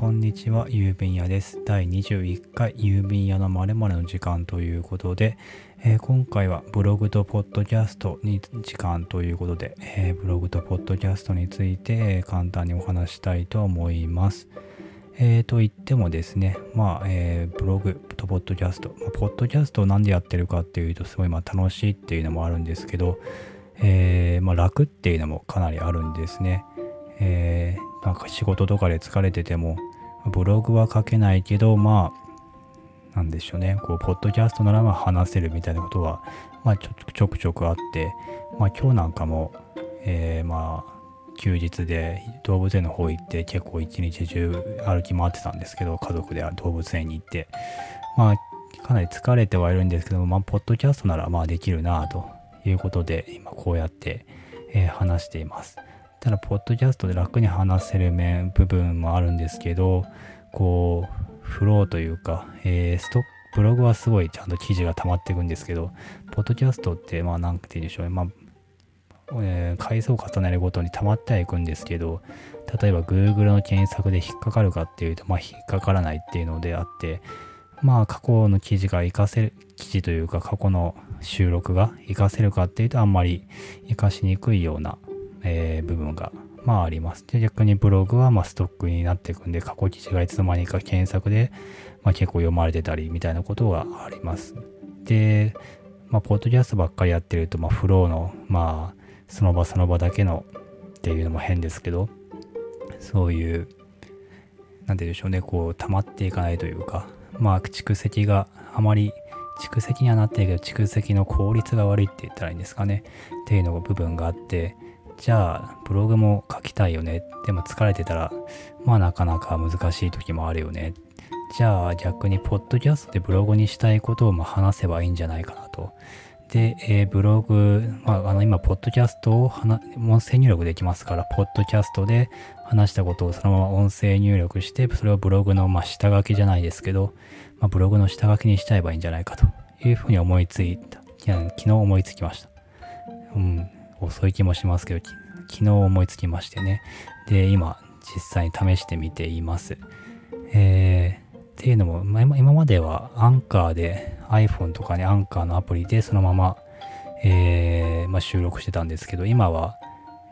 こんにちは、郵便屋です。第21回郵便屋のまるの時間ということで、えー、今回はブログとポッドキャストに時間ということで、えー、ブログとポッドキャストについて、簡単にお話したいと思います。えー、と言ってもですね、まあ、えー、ブログとポッドキャスト、まあ、ポッドキャストをなんでやってるかっていうと、すごいまあ楽しいっていうのもあるんですけど、えー、まあ、楽っていうのもかなりあるんですね。えー、なんか仕事とかで疲れてても、ブログは書けないけど、まあ、なんでしょうね、こう、ポッドキャストならまあ話せるみたいなことは、まあちょ、ちょくちょくあって、まあ今日なんかも、えー、まあ、休日で動物園の方行って結構一日中歩き回ってたんですけど、家族で動物園に行って、まあ、かなり疲れてはいるんですけどまあ、ポッドキャストならまあできるなということで、今こうやって、えー、話しています。ただ、ポッドキャストで楽に話せる面、部分もあるんですけど、こう、フローというか、えー、ストック、ブログはすごいちゃんと記事が溜まっていくんですけど、ポッドキャストって、まあ、なんて言うんでしょうね。まあ、えー、回数を重ねるごとに溜まってはいくんですけど、例えば Google の検索で引っかかるかっていうと、まあ、引っかからないっていうのであって、まあ、過去の記事が活かせる、記事というか過去の収録が活かせるかっていうと、あんまり活かしにくいようなえー、部分が、まああります。で、逆にブログはまストックになっていくんで、過去記事がいつの間にか検索で、まあ、結構読まれてたりみたいなことがあります。で、まあ、ポッドキャストばっかりやってると、まあ、フローの、まあ、その場その場だけのっていうのも変ですけど、そういう、なんて言うんでしょうね、こう、溜まっていかないというか、まあ、蓄積があまり蓄積にはなってるけど蓄積の効率が悪いって言ったらいいんですかねっていうのが部分があってじゃあ、ブログも書きたいよね。でも疲れてたら、まあなかなか難しい時もあるよね。じゃあ逆に、ポッドキャストでブログにしたいことをま話せばいいんじゃないかなと。で、えー、ブログ、まあ、あの今、ポッドキャストを音声入力できますから、ポッドキャストで話したことをそのまま音声入力して、それをブログの、まあ、下書きじゃないですけど、まあ、ブログの下書きにしちゃえばいいんじゃないかというふうに思いついた。昨日思いつきました。遅い気もしますけど、昨日思いつきましてね。で、今、実際に試してみています。えー、っていうのも、ま今まではアンカーで iPhone とかにアンカーのアプリでそのまま、えー、まあ、収録してたんですけど、今は、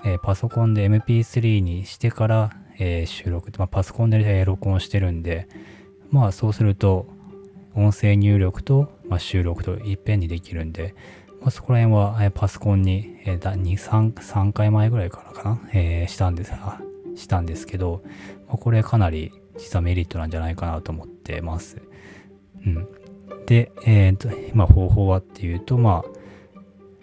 えー、パソコンで MP3 にしてから、えー、収録、まあ、パソコンで、え録音してるんで、まあそうすると、音声入力と、まあ、収録といっぺんにできるんで、まあ、そこら辺は、パソコンに、えー、2、3、3回前ぐらいからかな、えー、したんですが、したんですけど、まあ、これかなり実はメリットなんじゃないかなと思ってます。うん。で、えっ、ー、と、ま、方法はっていうと、まあ、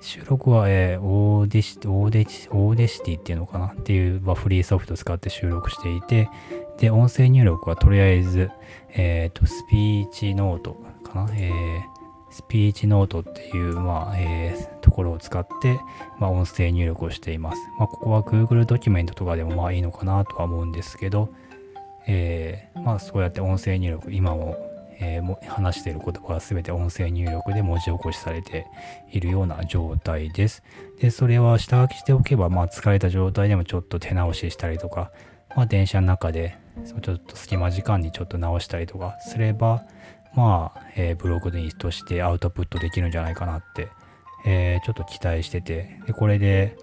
収録は、えー、オーディシ、オーディ Audacity っていうのかなっていう、まあ、フリーソフトを使って収録していて、で、音声入力はとりあえず、えっ、ー、と、 Speechnotes かなえー、 Speechnotes っていう、まあ、えー、ところを使って、まあ、音声入力をしています。まあ、ここは Google ドキュメントとかでもまあいいのかなとは思うんですけど、えー、まあ、そうやって音声入力、今も、えー、も話している言葉は全て音声入力で文字起こしされているような状態です。で、それは下書きしておけば、まあ、疲れた状態でもちょっと手直ししたりとか、まあ、電車の中で、ちょっと隙間時間にちょっと直したりとかすれば、まあ、えー、ブログにとしてアウトプットできるんじゃないかなって、えー、ちょっと期待してて、でこれで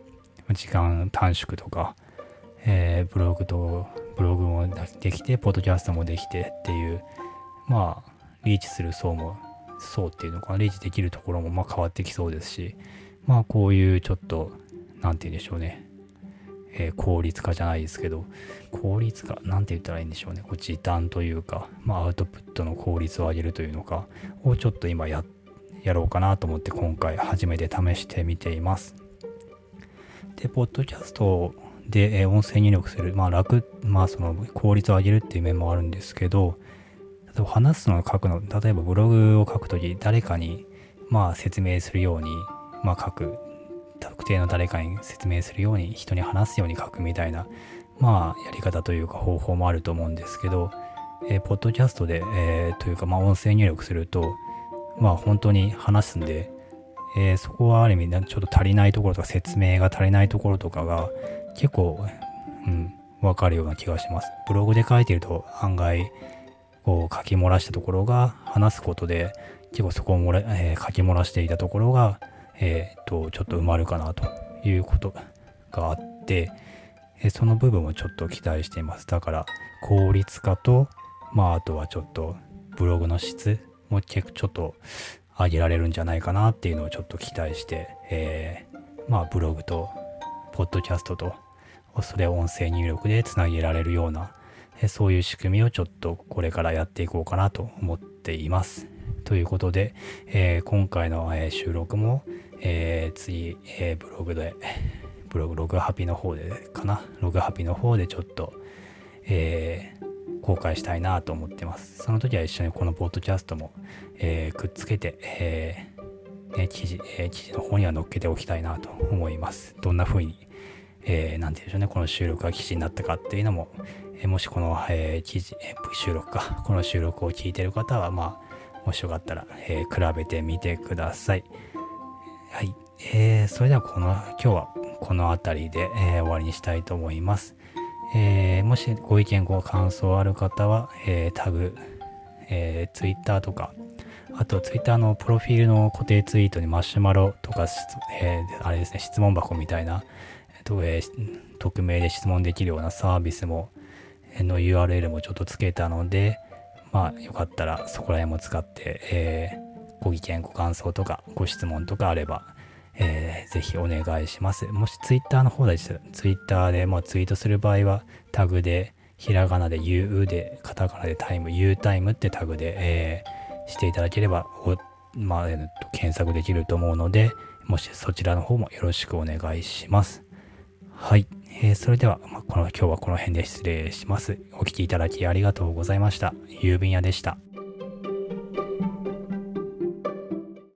時間短縮とか、えー、ブログと、ブログもできて、ポッドキャストもできてっていう、まあ、リーチする層も、層っていうのかな、リーチできるところもまあ変わってきそうですし、まあこういうちょっと、なんて言うんでしょうね、えー、効率化じゃないですけど、効率化、なんて言ったらいいんでしょうね。こう時短というか、まあ、アウトプットの効率を上げるというのか、をちょっと今や、ろうかなと思って今回初めて試してみています。で、ポッドキャストで、えー、音声入力する、まあ楽、まあその効率を上げるっていう面もあるんですけど、例えば話すのを書くの、例えばブログを書くとき、誰かに、まあ説明するように、まあ書く定の誰かに説明するように人に話すように書くみたいなまあやり方というか方法もあると思うんですけど、えー、ポッドキャストで、えー、というかまあ音声入力するとまあ本当に話すんで、えー、そこはある意味ちょっと足りないところとか説明が足りないところとかが結構、うん、わかるような気がします。ブログで書いてると案外、こう書き漏らしたところが話すことで、結構そこを漏れ、えー、書き漏らしていたところが、えっ、と、ちょっと埋まるかなということがあって、えその部分をちょっと期待しています。だから、効率化と、まあ、あとはちょっと、ブログの質も結構ちょっと上げられるんじゃないかなっていうのをちょっと期待して、えー、まあ、ブログと、ポッドキャストと、それを音声入力でつなげられるような、そういう仕組みをちょっとこれからやっていこうかなと思っています。ということで、えー、今回の、え収録も、えー、次、えブログで、ブログ、ログハピの方でかな？ログハピの方でちょっと、え、公開したいなと思ってます。その時は一緒にこのポッドキャストも、え、くっつけて、えね、記事、え、記事の方には載っけておきたいなと思います。どんな風に、えー、なんて言うんでしょうね、この収録が記事になったかっていうのも、えー、もしこの、えー、記事、えー、収録か、この収録を聞いてる方は、ま、もしよかったら、えー、比べてみてください。はい。えー、それではこの、今日はこの辺りで、えー、終わりにしたいと思います。えー、もしご意見、ご感想ある方は、えー、タグ、えー、Twitter とか、あと Twitter のプロフィールの固定ツイートにマシュマロとか、えー、あれですね、質問箱みたいな、えーとえー、匿名で質問できるようなサービスも、の URL もちょっとつけたので、まあよかったらそこら辺も使って、えー、ご意見、ご感想とかご質問とかあれば、えー、ぜひお願いします。もし Twitter の方です。Twitter で、まあ、ツイートする場合はタグでひらがなで U でカタカナでタイム U タイムってタグで、えー、していただければまあ、えー、検索できると思うのでもしそちらの方もよろしくお願いします。はい。えー、それでは、まあ、この今日はこの辺で失礼します。お聴きいただきありがとうございました。郵便屋でした。